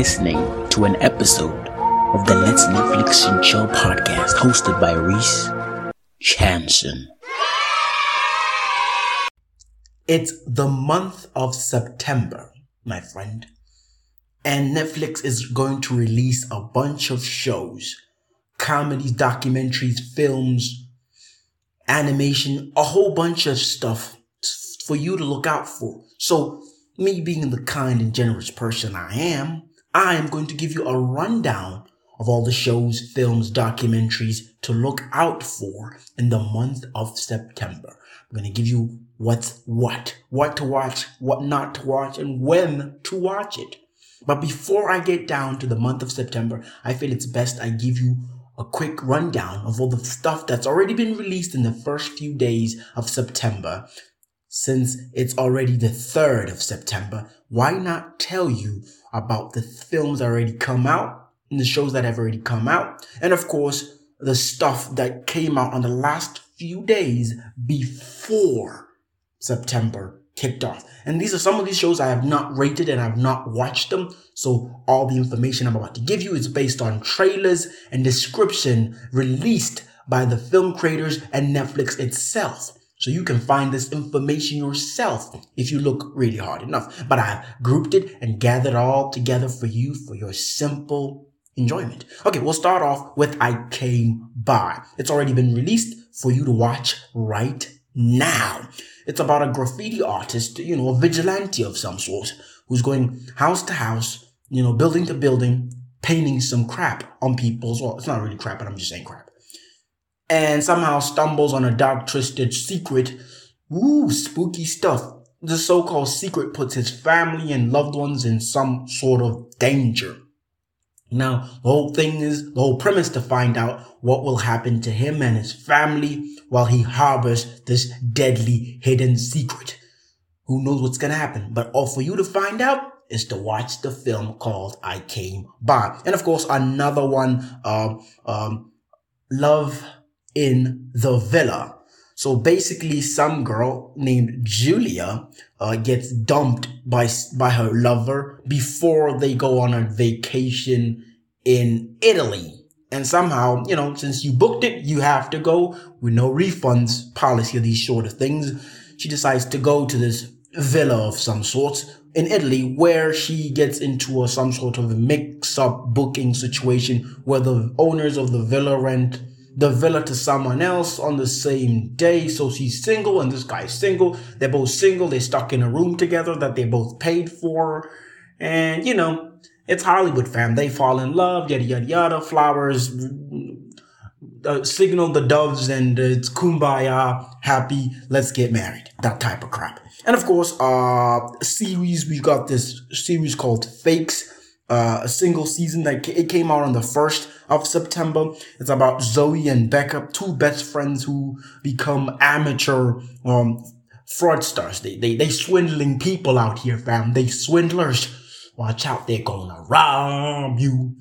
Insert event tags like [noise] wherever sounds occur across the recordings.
listening to an episode of the Let's Netflix and Chill podcast hosted by Reese Chanson. It's the month of September, my friend. And Netflix is going to release a bunch of shows comedies, documentaries, films, animation, a whole bunch of stuff for you to look out for. So, me being the kind and generous person I am, I am going to give you a rundown of all the shows, films, documentaries to look out for in the month of September. I'm going to give you what's what, what to watch, what not to watch, and when to watch it. But before I get down to the month of September, I feel it's best I give you a quick rundown of all the stuff that's already been released in the first few days of September. Since it's already the 3rd of September, why not tell you about the films that already come out and the shows that have already come out? And of course, the stuff that came out on the last few days before September kicked off. And these are some of these shows I have not rated and I've not watched them. So all the information I'm about to give you is based on trailers and description released by the film creators and Netflix itself. So you can find this information yourself if you look really hard enough. But I've grouped it and gathered all together for you for your simple enjoyment. Okay, we'll start off with I Came By. It's already been released for you to watch right now. It's about a graffiti artist, you know, a vigilante of some sort, who's going house to house, you know, building to building, painting some crap on people's, well, it's not really crap, but I'm just saying crap. And somehow stumbles on a dark, twisted secret. Ooh, spooky stuff. The so-called secret puts his family and loved ones in some sort of danger. Now, the whole thing is, the whole premise to find out what will happen to him and his family while he harbors this deadly hidden secret. Who knows what's gonna happen? But all for you to find out is to watch the film called I Came By. And of course, another one, uh, um, Love in the Villa. So basically, some girl named Julia uh, gets dumped by by her lover before they go on a vacation in Italy. And somehow, you know, since you booked it, you have to go with no refunds policy of these sort of things. She decides to go to this villa of some sort in Italy where she gets into a, some sort of mix up booking situation where the owners of the villa rent the villa to someone else on the same day. So she's single and this guy's single. They're both single. They're stuck in a room together that they both paid for. And, you know, it's Hollywood, fam. They fall in love, yada, yada, yada. Flowers uh, signal the doves and it's kumbaya, happy, let's get married. That type of crap. And of course, uh, series, we got this series called Fakes uh, a single season that it came out on the 1st of September. It's about Zoe and Becca, two best friends who become amateur, um, fraudsters. They, they, they swindling people out here, fam. They swindlers. Watch out. They're gonna rob you.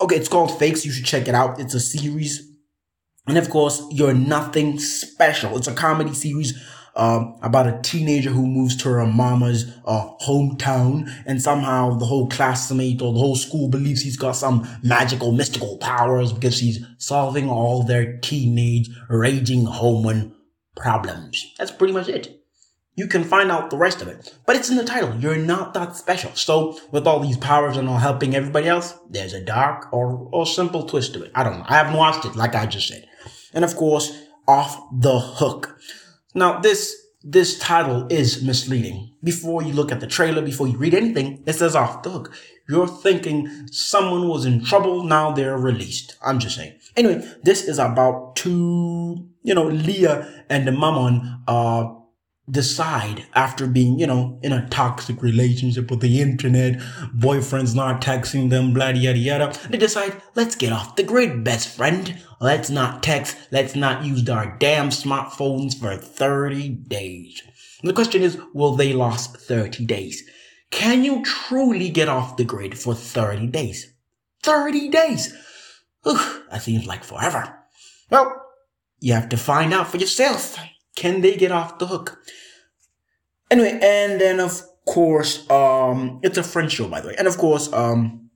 Okay. It's called Fakes. You should check it out. It's a series. And of course, You're Nothing Special. It's a comedy series um, about a teenager who moves to her mama's uh, hometown, and somehow the whole classmate or the whole school believes he's got some magical, mystical powers because he's solving all their teenage, raging home problems. That's pretty much it. You can find out the rest of it. But it's in the title. You're not that special. So, with all these powers and all helping everybody else, there's a dark or, or simple twist to it. I don't know. I haven't watched it, like I just said. And of course, Off the Hook. Now, this this title is misleading. Before you look at the trailer, before you read anything, it says off the hook. You're thinking someone was in trouble, now they're released. I'm just saying. Anyway, this is about two, you know, Leah and the Manon, uh, decide after being, you know, in a toxic relationship with the internet, boyfriend's not texting them, blah, yada, yada. They decide, let's get off the grid, best friend. Let's not text. Let's not use our damn smartphones for 30 days. The question is, will they last 30 days? Can you truly get off the grid for 30 days? 30 days! Ugh, that seems like forever. Well, you have to find out for yourself. Can they get off the hook? Anyway, and then of course, um, it's a French show, by the way. And of course, um,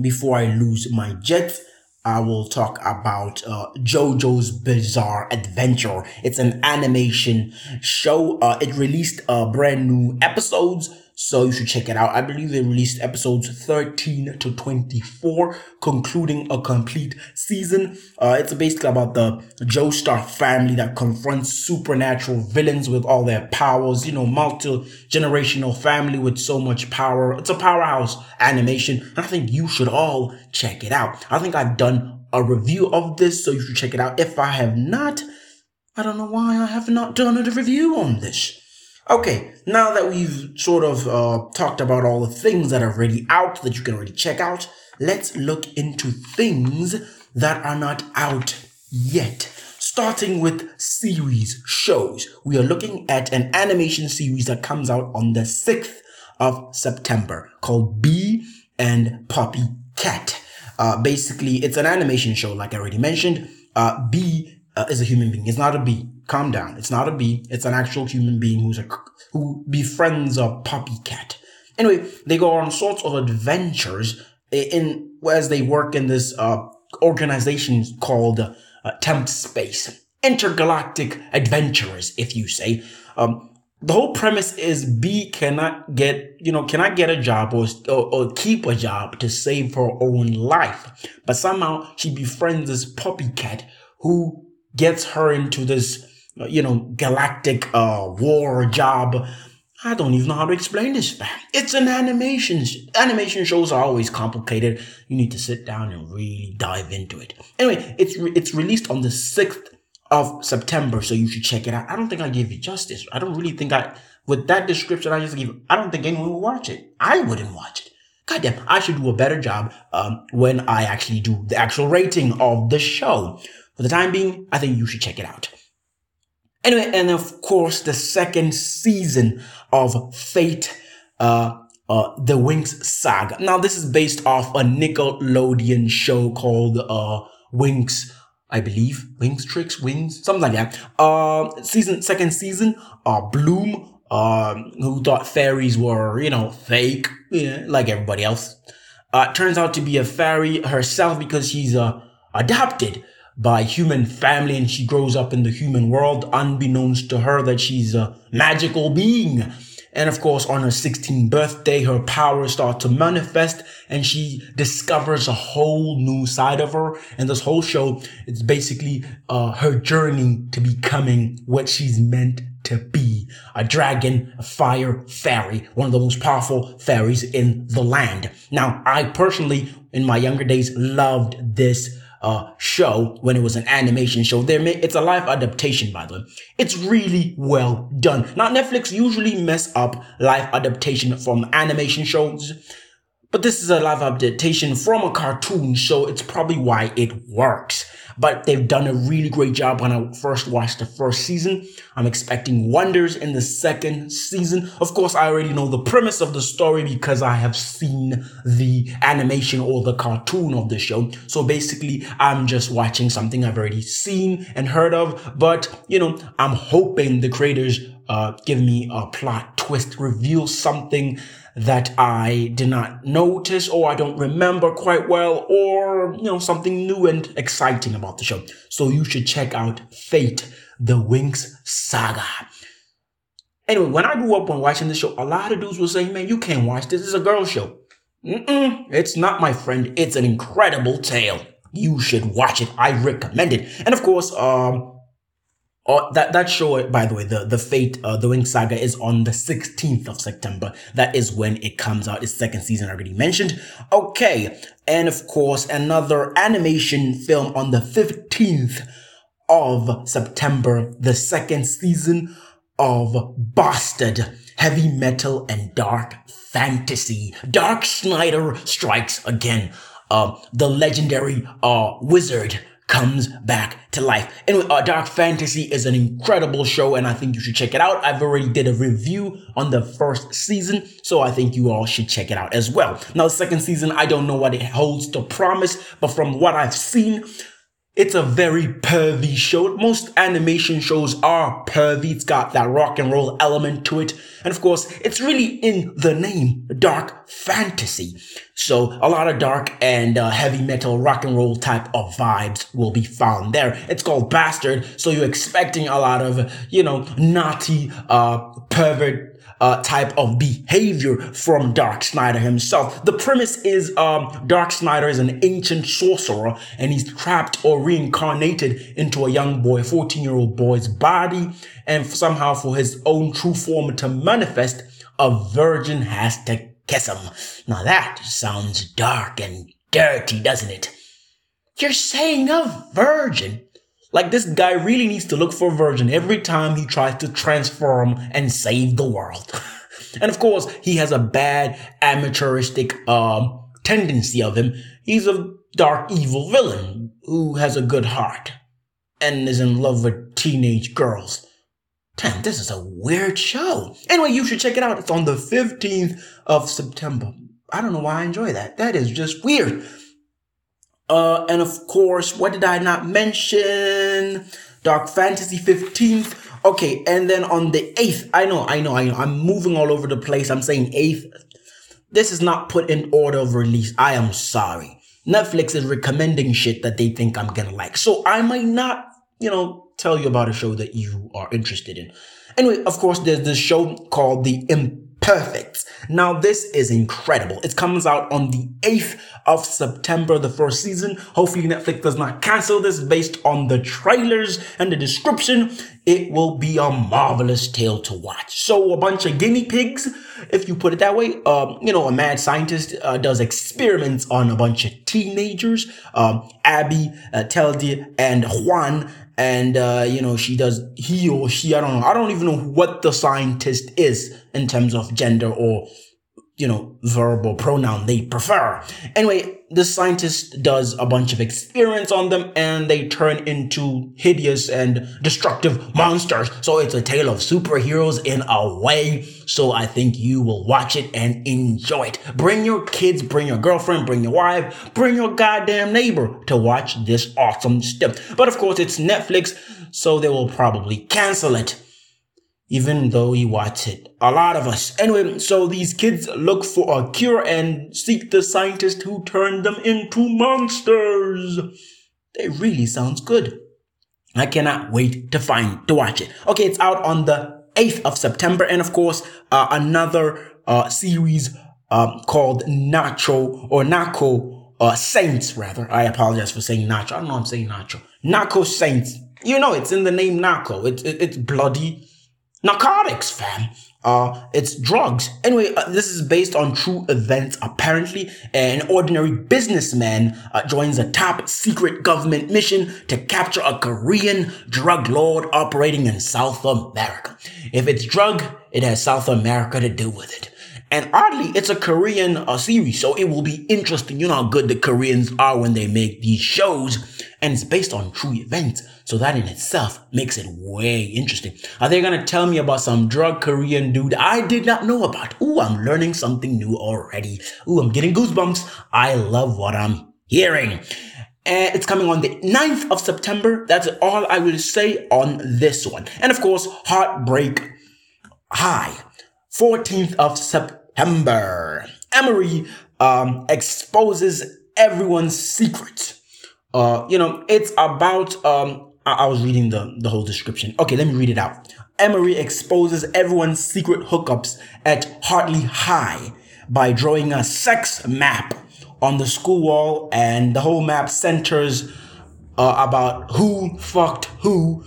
before I lose my jet, I will talk about uh, JoJo's Bizarre Adventure. It's an animation show. Uh, it released uh, brand new episodes so you should check it out. I believe they released episodes 13 to 24, concluding a complete season. Uh, it's basically about the Joestar family that confronts supernatural villains with all their powers, you know, multi-generational family with so much power. It's a powerhouse animation. And I think you should all check it out. I think I've done a review of this, so you should check it out. If I have not, I don't know why I have not done a review on this. Okay, now that we've sort of uh, talked about all the things that are already out that you can already check out, let's look into things that are not out yet. Starting with series shows, we are looking at an animation series that comes out on the 6th of September called Bee and Puppy Cat. Uh, basically, it's an animation show, like I already mentioned. Uh, Bee uh, is a human being. It's not a bee calm down. It's not a bee. It's an actual human being who's a who befriends a puppy cat. Anyway, they go on sorts of adventures in as they work in this uh, organization called uh, Temp Space. Intergalactic adventurers, if you say. Um, the whole premise is Bee cannot get, you know, cannot get a job or, or, or, keep a job to save her own life. But somehow she befriends this puppy cat who gets her into this you know, galactic uh, war job. I don't even know how to explain this. It's an animation. Animation shows are always complicated. You need to sit down and really dive into it. Anyway, it's re- it's released on the sixth of September, so you should check it out. I don't think I gave you justice. I don't really think I, with that description I just gave, I don't think anyone will watch it. I wouldn't watch it. Goddamn, I should do a better job um, when I actually do the actual rating of the show. For the time being, I think you should check it out. Anyway, and of course, the second season of Fate, uh, uh, the Winx Saga. Now, this is based off a Nickelodeon show called, uh, I believe. Winx Tricks, Wings, something like that. Uh, season, second season, uh, Bloom, um, who thought fairies were, you know, fake, yeah, like everybody else. Uh, turns out to be a fairy herself because she's, uh, adopted by human family and she grows up in the human world unbeknownst to her that she's a magical being. And of course, on her 16th birthday, her powers start to manifest and she discovers a whole new side of her. And this whole show, it's basically, uh, her journey to becoming what she's meant to be. A dragon, a fire fairy, one of the most powerful fairies in the land. Now, I personally, in my younger days, loved this uh, show when it was an animation show. There, it's a live adaptation, by the way. It's really well done. Now, Netflix usually mess up live adaptation from animation shows but this is a live adaptation from a cartoon, so it's probably why it works. But they've done a really great job when I first watched the first season. I'm expecting wonders in the second season. Of course, I already know the premise of the story because I have seen the animation or the cartoon of the show. So basically, I'm just watching something I've already seen and heard of. But, you know, I'm hoping the creators uh, give me a plot twist, reveal something that I did not notice or I don't remember quite well or, you know, something new and exciting about the show. So you should check out Fate, the Winx Saga. Anyway, when I grew up when watching the show, a lot of dudes were saying, man, you can't watch this. It's a girl show. Mm-mm, it's not, my friend. It's an incredible tale. You should watch it. I recommend it. And of course, um, Oh, that that show, by the way, the the Fate, uh, the Winx Saga is on the 16th of September. That is when it comes out. Its second season already mentioned. Okay, and of course, another animation film on the 15th of September, the second season of Bastard, heavy metal and dark fantasy. Dark Schneider strikes again. Uh, the legendary uh wizard comes back to life. Anyway, uh, Dark Fantasy is an incredible show and I think you should check it out. I've already did a review on the first season, so I think you all should check it out as well. Now, the second season, I don't know what it holds to promise, but from what I've seen, It's a very pervy show. Most animation shows are pervy. It's got that rock and roll element to it. And of course, it's really in the name, dark fantasy. So a lot of dark and uh, heavy metal rock and roll type of vibes will be found there. It's called Bastard. So you're expecting a lot of, you know, naughty, uh, pervert uh, type of behavior from Dark Schneider himself. The premise is um, Dark Schneider is an ancient sorcerer and he's trapped or reincarnated into a young boy, 14 year old boy's body. And somehow for his own true form to manifest, a virgin has to kiss him. Now that sounds dark and dirty, doesn't it? You're saying a virgin? Like this guy really needs to look for a virgin every time he tries to transform and save the world. [laughs] and of course, he has a bad amateuristic um, tendency of him. He's a dark evil villain who has a good heart and is in love with teenage girls. Damn, this is a weird show. Anyway, you should check it out. It's on the 15th of September. I don't know why I enjoy that. That is just weird. Uh, and of course, what did I not mention? Dark Fantasy 15th. Okay, and then on the 8th, I know, I know, I know, I'm moving all over the place. I'm saying 8th. This is not put in order of release. I am sorry. Netflix is recommending shit that they think I'm gonna like. So I might not, you know, tell you about a show that you are interested in. Anyway, of course, there's this show called The Imperfect. Now, this is incredible. It comes out on the 8th of September, the first season. Hopefully, Netflix does not cancel this based on the trailers and the description. It will be a marvelous tale to watch. So, a bunch of guinea pigs, if you put it that way, um, you know, a mad scientist uh, does experiments on a bunch of teenagers, um, Abby, uh, and Juan and uh, you know she does he or she i don't know. I don't even know what the scientist is in terms of gender or you know verbal pronoun they prefer. Anyway the scientist does a bunch of experiments on them and they turn into hideous and destructive monsters. So it's a tale of superheroes in a way. So i think you will watch it and enjoy it. Bring your kids bring your girlfriend bring your wife bring your goddamn neighbor to watch this awesome stuff. But of course it's netflix so they will probably cancel it even though he watched it. A lot of us. Anyway, so these kids look for a cure and seek the scientist who turned them into monsters. It really sounds good. I cannot wait to find, to watch it. Okay, it's out on the 8th of September. And of course, uh, another, uh, series, um, called Nacho or Narco, uh, Saints rather. I apologize for saying Nacho. I don't know I'm saying Nacho. Narco Saints. You know, it's in the name Narco. It's, it, it's bloody narcotics, fam. Uh, it's drugs. Anyway, uh, this is based on true events. Apparently, an ordinary businessman uh, joins a top secret government mission to capture a Korean drug lord operating in South America. If it's drug, it has South America to do with it. And oddly, it's a Korean uh, series, so it will be interesting. You know how good the Koreans are when they make these shows, and it's based on true events. So that in itself makes it way interesting. Are they gonna tell me about some drug Korean dude I did not know about? Ooh, I'm learning something new already. Ooh, I'm getting goosebumps. I love what I'm hearing. And it's coming on the 9th of September. That's all I will say on this one. And of course, Heartbreak High. 14th of September. Amerie um, exposes everyone's secret. Uh, you know, it's about um, I, was reading the, the whole description. Okay, let me read it out. Amerie exposes everyone's secret hookups at Hartley High by drawing a sex map on the school wall, and the whole map centers uh, about who fucked who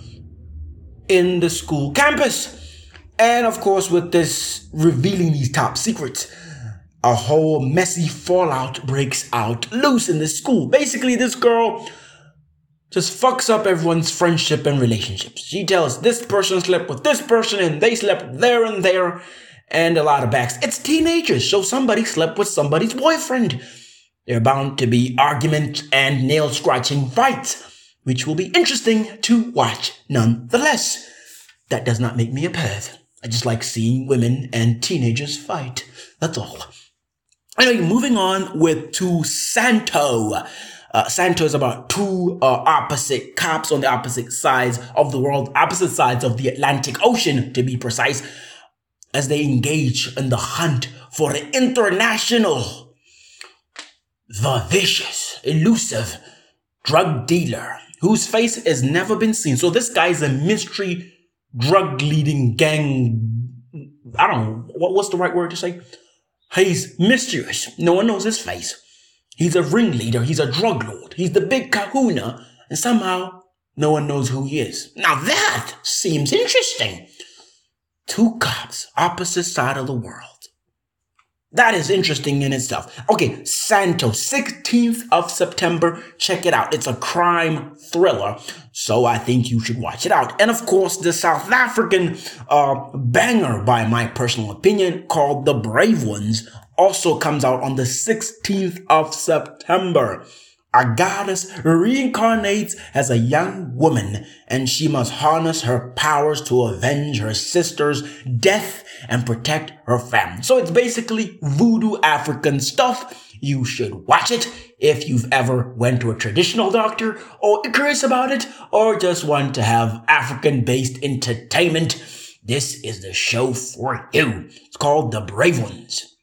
in the school campus. And of course, with this revealing these top secrets, a whole messy fallout breaks out loose in the school. Basically, this girl just fucks up everyone's friendship and relationships. She tells this person slept with this person and they slept there and there and a lot of backs. It's teenagers, so somebody slept with somebody's boyfriend. There are bound to be arguments and nail scratching fights, which will be interesting to watch nonetheless. That does not make me a perv. I just like seeing women and teenagers fight. That's all. Anyway, moving on with To Santo. Uh, is about two uh, opposite cops on the opposite sides of the world, opposite sides of the Atlantic Ocean, to be precise, as they engage in the hunt for an international, the vicious, elusive drug dealer whose face has never been seen. So this guy is a mystery drug leading gang. I don't know what, what's the right word to say. He's mysterious. No one knows his face. He's a ringleader. He's a drug lord. He's the big kahuna. And somehow no one knows who he is. Now that seems interesting. Two cops, opposite side of the world. That is interesting in itself. Okay, Santo, 16th of September. Check it out. It's a crime thriller. So I think you should watch it out. And of course, the South African uh, banger, by my personal opinion, called The Brave Ones, also comes out on the 16th of September. A goddess reincarnates as a young woman and she must harness her powers to avenge her sister's death and protect her family. So it's basically voodoo African stuff. You should watch it if you've ever went to a traditional doctor or curious about it or just want to have African based entertainment. This is the show for you. It's called The Brave Ones.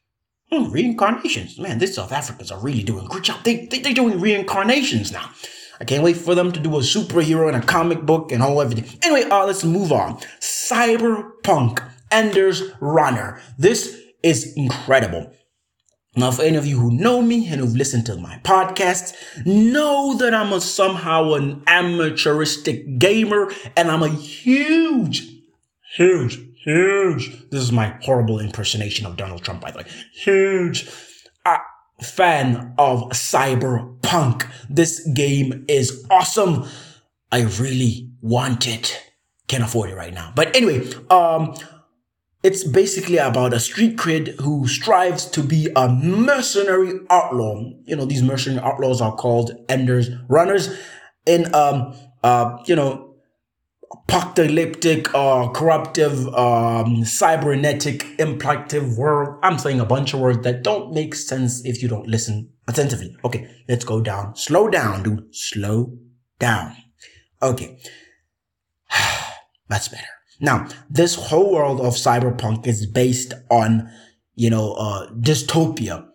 Reincarnations. Man, these South Africans are really doing a good job. They, they, they're doing reincarnations now. I can't wait for them to do a superhero and a comic book and all everything. Anyway, uh, let's move on. Cyberpunk Ender's Runner. This is incredible. Now, for any of you who know me and who've listened to my podcasts, know that I'm a somehow an amateuristic gamer and I'm a huge, huge, huge. This is my horrible impersonation of Donald Trump, by the way. Huge uh, fan of Cyberpunk. This game is awesome. I really want it. Can't afford it right now. But anyway, um, it's basically about a street kid who strives to be a mercenary outlaw. You know, these mercenary outlaws are called Enders Runners in, um, uh, you know, apocalyptic, uh, corruptive, um, cybernetic, impactive world. I'm saying a bunch of words that don't make sense if you don't listen attentively. Okay, let's go down. Slow down, dude. Slow down. Okay. [sighs] That's better. Now, this whole world of cyberpunk is based on, you know, uh, dystopia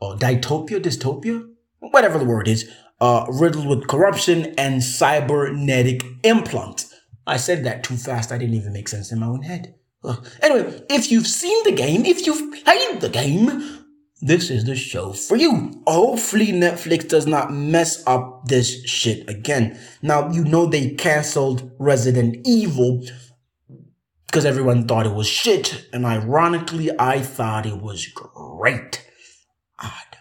or ditopia, dystopia, whatever the word is, uh, riddled with corruption and cybernetic implants. I said that too fast. I didn't even make sense in my own head. Ugh. Anyway, if you've seen the game, if you've played the game, this is the show for you. Hopefully Netflix does not mess up this shit again. Now, you know they canceled Resident Evil, because everyone thought it was shit. And ironically, I thought it was great. Odd.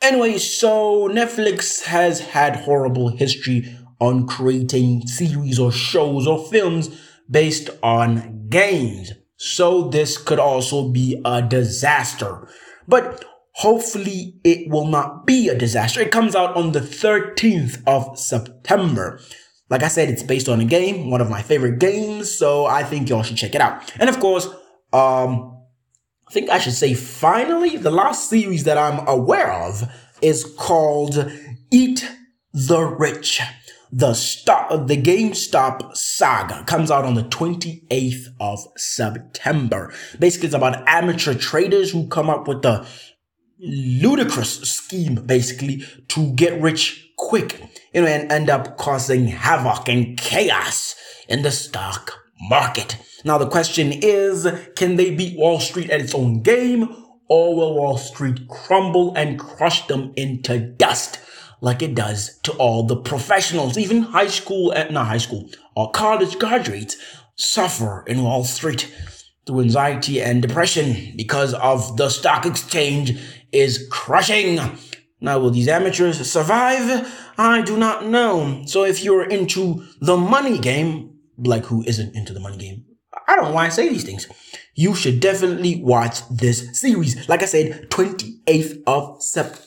Anyway, so Netflix has had horrible history on creating series or shows or films based on games. So this could also be a disaster. But hopefully it will not be a disaster. It comes out on the 13th of September. Like I said, it's based on a game, one of my favorite games, so I think y'all should check it out. And of course, um, I think I should say finally, the last series that I'm aware of is called Eat the Rich. The stop, the GameStop saga comes out on the 28th of September. Basically, it's about amateur traders who come up with a ludicrous scheme, basically, to get rich quick you know, and end up causing havoc and chaos in the stock market. Now, the question is, can they beat Wall Street at its own game or will Wall Street crumble and crush them into dust like it does to all the professionals, even high school, and not high school, or college graduates suffer in Wall Street through anxiety and depression because of the stock exchange is crushing. Now, will these amateurs survive? I do not know. So if you're into the money game, like who isn't into the money game? I don't know why I say these things. You should definitely watch this series. Like I said, 28th of September.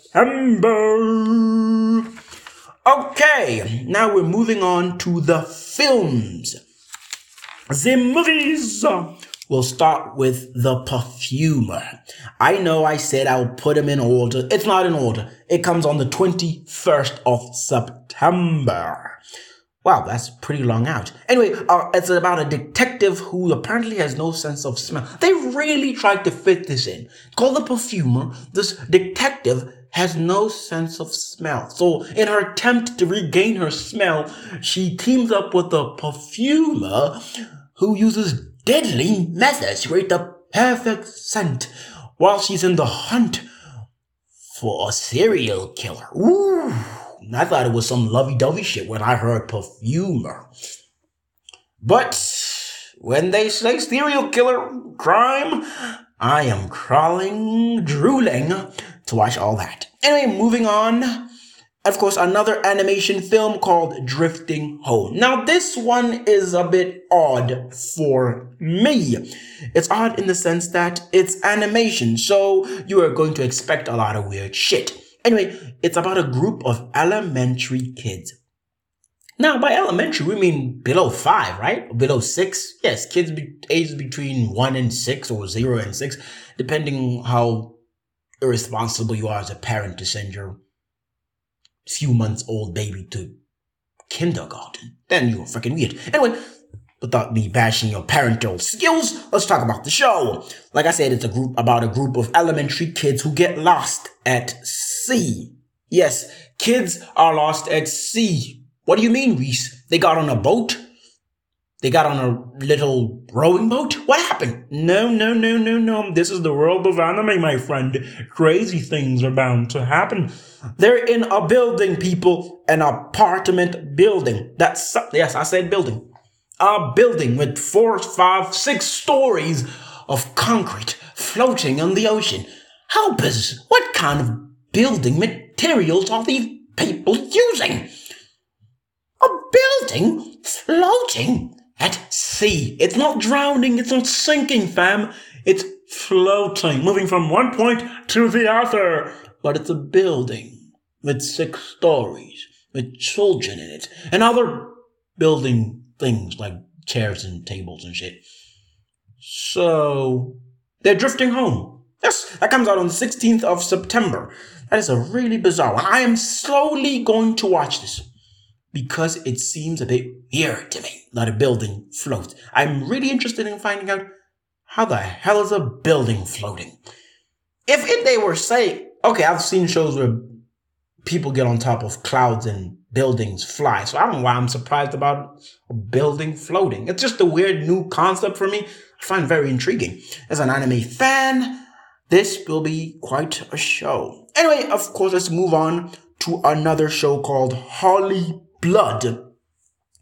Okay, now we're moving on to the films. The movies. We'll start with the perfumer. I know I said I'll put them in order. It's not in order. It comes on the 21st of September. Wow, that's pretty long out. Anyway, uh, it's about a detective who apparently has no sense of smell. They really tried to fit this in. Called the perfumer, this detective has no sense of smell. So in her attempt to regain her smell, she teams up with a perfumer who uses deadly methods to create the perfect scent while she's in the hunt for a serial killer. Ooh, I thought it was some lovey-dovey shit when I heard perfumer. But when they say serial killer crime, I am crawling, drooling to watch all that. Anyway, moving on of course, another animation film called Drifting Home. Now, this one is a bit odd for me. It's odd in the sense that it's animation, so you are going to expect a lot of weird shit. Anyway, it's about a group of elementary kids. Now, by elementary, we mean below five, right? Below six? Yes, kids be- aged between one and six or zero and six, depending how irresponsible you are as a parent to send your few months old baby to kindergarten. Then you're freaking weird. Anyway, without me bashing your parental skills, let's talk about the show. Like I said, it's a group about a group of elementary kids who get lost at sea. Yes, kids are lost at sea. What do you mean, Reese? They got on a boat? They got on a little rowing boat? What happened? No, no, no, no, no. This is the world of anime, my friend. Crazy things are bound to happen. They're in a building, people. An apartment building. That's, yes, I said building. A building with four, five, six stories of concrete floating on the ocean. Help us. What kind of building materials are these people using? A building floating at sea. It's not drowning, it's not sinking, fam. It's floating, moving from one point to the other. But it's a building with six stories, with children in it, and other building things like chairs and tables and shit. So, they're drifting home. Yes, that comes out on the 16th of September. That is a really bizarre one. I am slowly going to watch this because it seems a bit weird to me that a building floats. I'm really interested in finding out how the hell is a building floating? If, if they were saying, okay, I've seen shows where people get on top of clouds and buildings fly. So I don't know why I'm surprised about a building floating. It's just a weird new concept for me. I find very intriguing. As an anime fan, this will be quite a show. Anyway, of course, let's move on to another show called Holly Blood.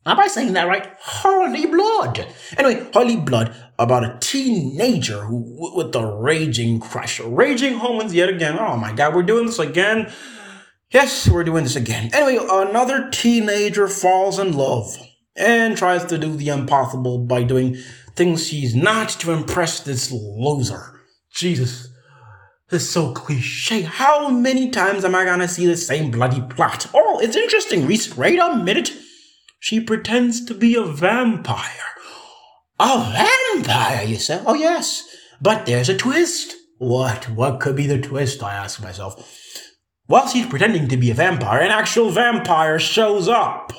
Am I saying that right? Holy Blood. Anyway, Holy Blood about a teenager who with the raging crush, raging hormones yet again. Oh my God, we're doing this again. Yes, we're doing this again. Anyway, another teenager falls in love and tries to do the impossible by doing things she's not to impress this loser. Jesus. It's so cliche. How many times am I gonna see the same bloody plot? Oh, it's interesting, Reese. Wait a minute. She pretends to be a vampire. A vampire, you say? Oh, yes. But there's a twist. What? What could be the twist? I ask myself. While she's pretending to be a vampire, an actual vampire shows up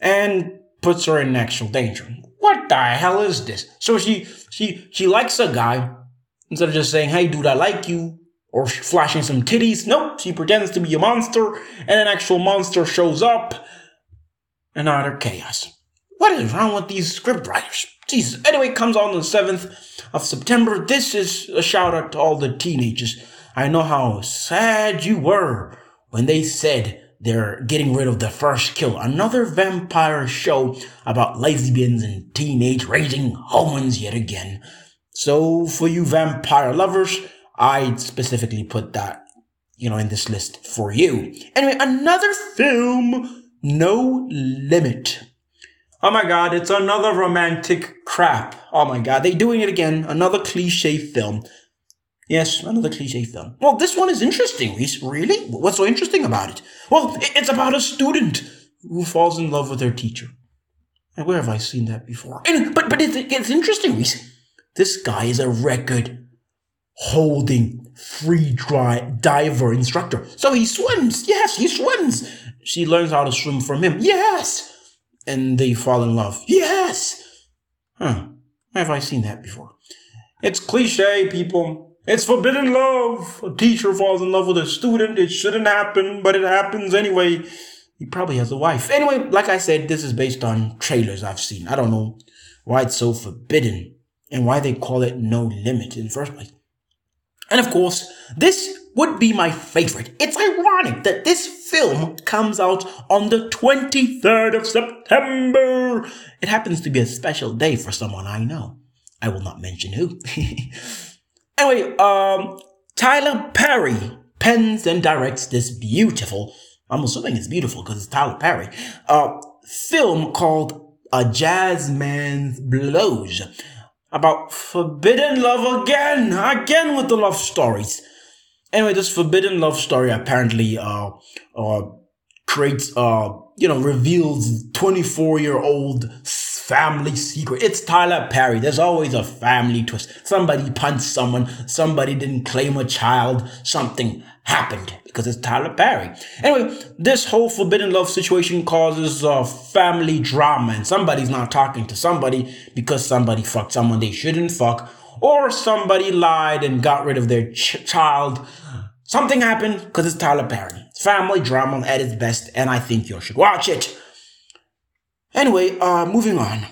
and puts her in actual danger. What the hell is this? So she she she likes a guy Instead of just saying, hey, dude, I like you, or flashing some titties, nope, she pretends to be a monster, and an actual monster shows up, and utter chaos. What is wrong with these scriptwriters? Jesus. Anyway, comes on the 7th of September. This is a shout out to all the teenagers. I know how sad you were when they said they're getting rid of the first kill. Another vampire show about lesbians and teenage raging hormones yet again. So for you vampire lovers, I specifically put that, you know, in this list for you. Anyway, another film, No Limit. Oh my god, it's another romantic crap. Oh my god, they're doing it again. Another cliche film. Yes, another cliche film. Well, this one is interesting, Reese. Really? What's so interesting about it? Well, it's about a student who falls in love with their teacher. And where have I seen that before? And, but but it's, it's interesting, Reese This guy is a record holding free dry diver instructor. So he swims. Yes, he swims. She learns how to swim from him. Yes. And they fall in love. Yes. Huh. Have I seen that before? It's cliche, people. It's forbidden love. A teacher falls in love with a student. It shouldn't happen, but it happens anyway. He probably has a wife. Anyway, like I said, this is based on trailers I've seen. I don't know why it's so forbidden and why they call it no limit in the first place. And of course, this would be my favorite. It's ironic that this film comes out on the 23rd of September. It happens to be a special day for someone I know. I will not mention who. [laughs] anyway, um, Tyler Perry pens and directs this beautiful, I'm assuming it's beautiful because it's Tyler Perry, uh, film called A Jazz Man's Blues about forbidden love again, again with the love stories. Anyway, this forbidden love story apparently uh, uh, creates, uh, you know, reveals 24 year old family secret. It's Tyler Perry. There's always a family twist. Somebody punched someone. Somebody didn't claim a child. Something happened because it's Tyler Perry. Anyway, this whole forbidden love situation causes uh, family drama and somebody's not talking to somebody because somebody fucked someone they shouldn't fuck or somebody lied and got rid of their ch- child Something happened because it's Tyler Perry. It's family drama at its best, and I think you should watch it. Anyway, uh, moving on.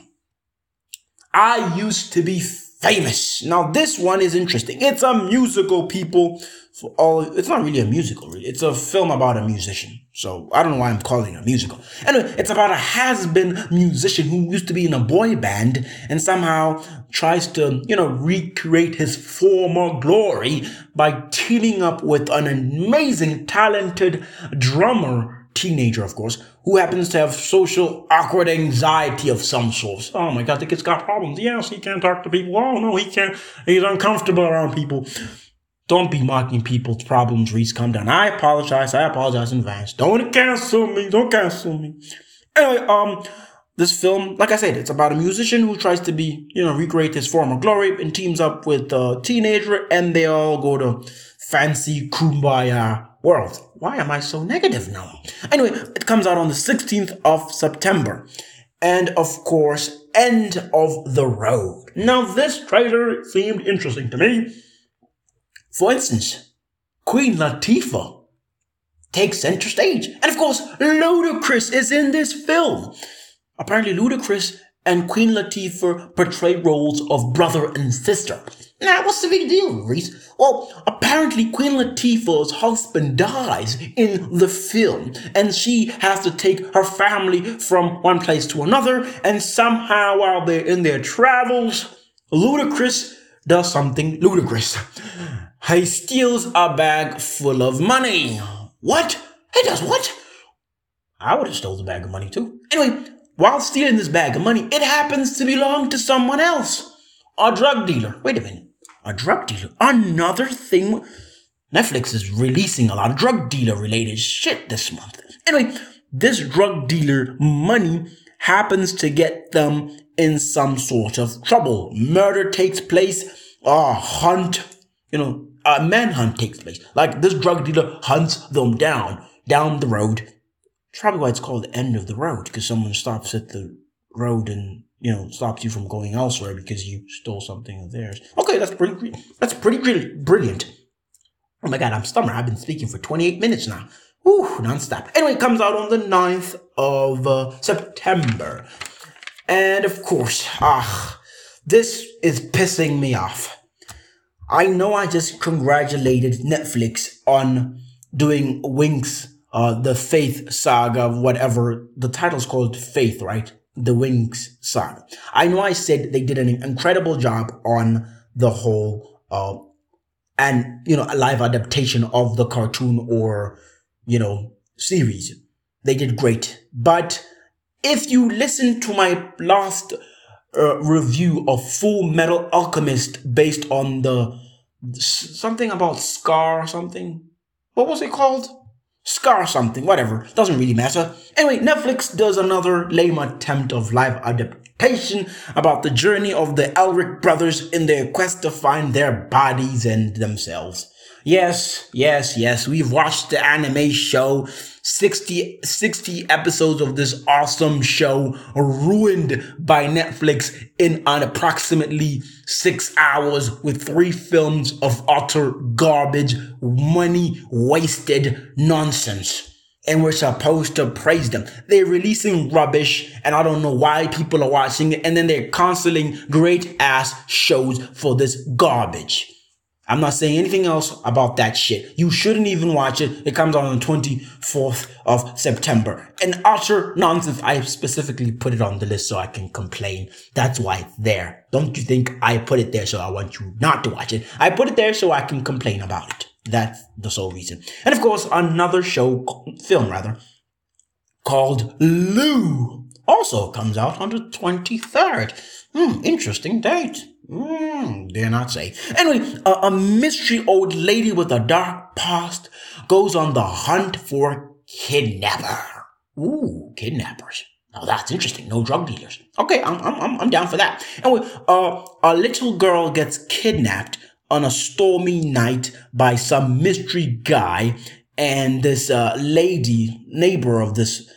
I used to be famous. Now this one is interesting. It's a musical, people for all it's not really a musical really it's a film about a musician so i don't know why i'm calling it a musical anyway it's about a has-been musician who used to be in a boy band and somehow tries to you know recreate his former glory by teaming up with an amazing talented drummer teenager of course who happens to have social awkward anxiety of some sort oh my god the kid's got problems yes he can't talk to people oh no he can't he's uncomfortable around people don't be mocking people's problems, Reese. Calm down. I apologize. I apologize in advance. Don't cancel me. Don't cancel me. Anyway, um, this film, like I said, it's about a musician who tries to be, you know, recreate his former glory and teams up with a teenager and they all go to fancy kumbaya world. Why am I so negative now? Anyway, it comes out on the 16th of September. And of course, end of the road. Now, this trailer seemed interesting to me for instance, Queen Latifah takes center stage. And of course, Ludacris is in this film. Apparently, Ludacris and Queen Latifah portray roles of brother and sister. Now, what's the big deal, Reese? Well, apparently Queen Latifah's husband dies in the film, and she has to take her family from one place to another, and somehow while they're in their travels, Ludacris does something ludicrous. He steals a bag full of money. What? He does what? I would have stole the bag of money too. Anyway, while stealing this bag of money, it happens to belong to someone else. A drug dealer. Wait a minute. A drug dealer. Another thing. Netflix is releasing a lot of drug dealer related shit this month. Anyway, this drug dealer money happens to get them in some sort of trouble. Murder takes place. A hunt, you know, a manhunt takes place. Like this drug dealer hunts them down, down the road. Probably why it's called the end of the road, because someone stops at the road and, you know, stops you from going elsewhere because you stole something of theirs. Okay, that's pretty, that's pretty brilliant. Oh my god, I'm stummer. I've been speaking for 28 minutes now. Whew, nonstop. Anyway, it comes out on the 9th of uh, September. And of course, ah, this is pissing me off. I know I just congratulated Netflix on doing Winx, uh, the Faith saga, whatever the title's called Faith, right? The Wings saga. I know I said they did an incredible job on the whole, uh, and, you know, a live adaptation of the cartoon or, you know, series. They did great. But if you listen to my last uh, review of Full Metal Alchemist based on the something about Scar or something. What was it called? Scar something, whatever. Doesn't really matter. Anyway, Netflix does another lame attempt of live adaptation about the journey of the Elric brothers in their quest to find their bodies and themselves. Yes, yes, yes, we've watched the anime show 60, 60 episodes of this awesome show ruined by Netflix in an approximately six hours with three films of utter garbage, money wasted nonsense. And we're supposed to praise them. They're releasing rubbish and I don't know why people are watching it. And then they're canceling great ass shows for this garbage. I'm not saying anything else about that shit. You shouldn't even watch it. It comes out on the 24th of September. And utter nonsense. I specifically put it on the list so I can complain. That's why it's there. Don't you think I put it there so I want you not to watch it? I put it there so I can complain about it. That's the sole reason. And of course, another show, film rather, called Lou also comes out on the 23rd. Hmm, interesting date. Mm, dare not say. Anyway, a, a mystery old lady with a dark past goes on the hunt for kidnapper. Ooh, kidnappers. Now that's interesting. No drug dealers. Okay, I'm I'm I'm down for that. Anyway, uh, a little girl gets kidnapped on a stormy night by some mystery guy, and this uh, lady neighbor of this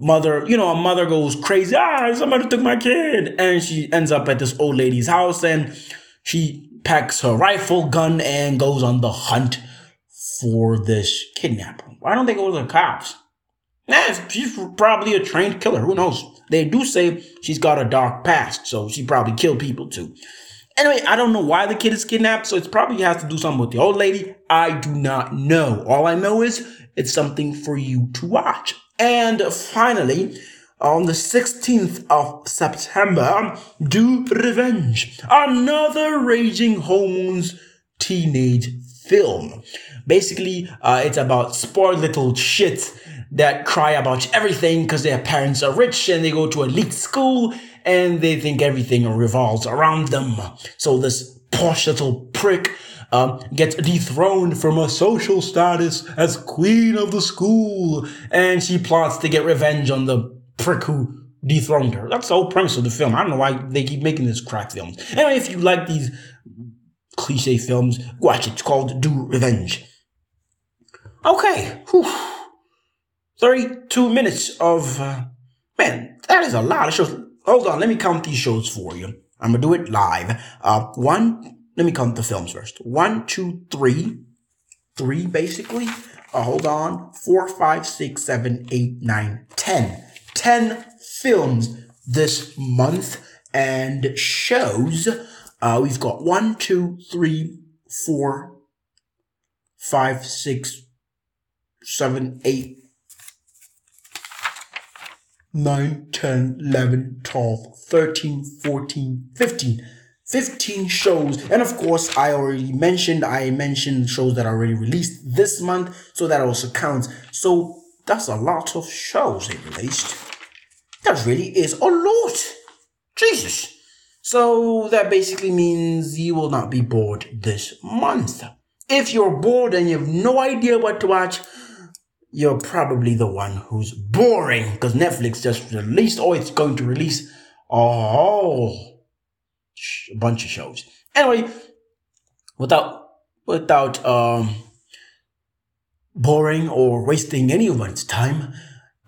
mother, you know, a mother goes crazy. Ah, somebody took my kid. And she ends up at this old lady's house and she packs her rifle gun and goes on the hunt for this kidnapper. Why don't they go to the cops? Nah, she's probably a trained killer. Who knows? They do say she's got a dark past, so she probably killed people too. Anyway, I don't know why the kid is kidnapped, so it probably has to do something with the old lady. I do not know. All I know is it's something for you to watch. And finally, on the 16th of September, Do Revenge, another Raging Hormones teenage film. Basically, uh, it's about spoiled little shits that cry about everything because their parents are rich and they go to elite school and they think everything revolves around them. So this posh little prick um, gets dethroned from her social status as queen of the school, and she plots to get revenge on the prick who dethroned her. That's the whole premise of the film. I don't know why they keep making this crack films. Anyway, if you like these cliche films, watch it. It's called Do Revenge. Okay, Whew. 32 minutes of, uh, man, that is a lot of shows. Hold on, let me count these shows for you. I'm gonna do it live. Uh, one, let me count the films first. One, two, three. Three, basically. Uh, hold on. Four, five, six, seven, eight, nine, ten. Ten films this month and shows. Uh, we've got one, two, three, four, five, six, seven, eight, 9, 10, 11, 12, 13, 14, 15. 15 shows. And of course, I already mentioned, I mentioned shows that are already released this month, so that also counts. So that's a lot of shows they released. That really is a lot. Jesus. So that basically means you will not be bored this month. If you're bored and you have no idea what to watch, you're probably the one who's boring because Netflix just released or it's going to release a whole bunch of shows. Anyway, without without um boring or wasting anyone's time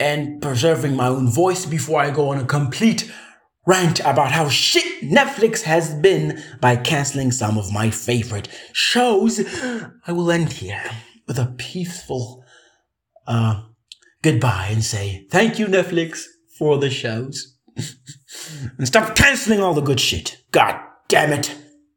and preserving my own voice before I go on a complete rant about how shit Netflix has been by canceling some of my favorite shows, I will end here with a peaceful uh, goodbye and say thank you, Netflix, for the shows. [laughs] and stop canceling all the good shit. God damn it.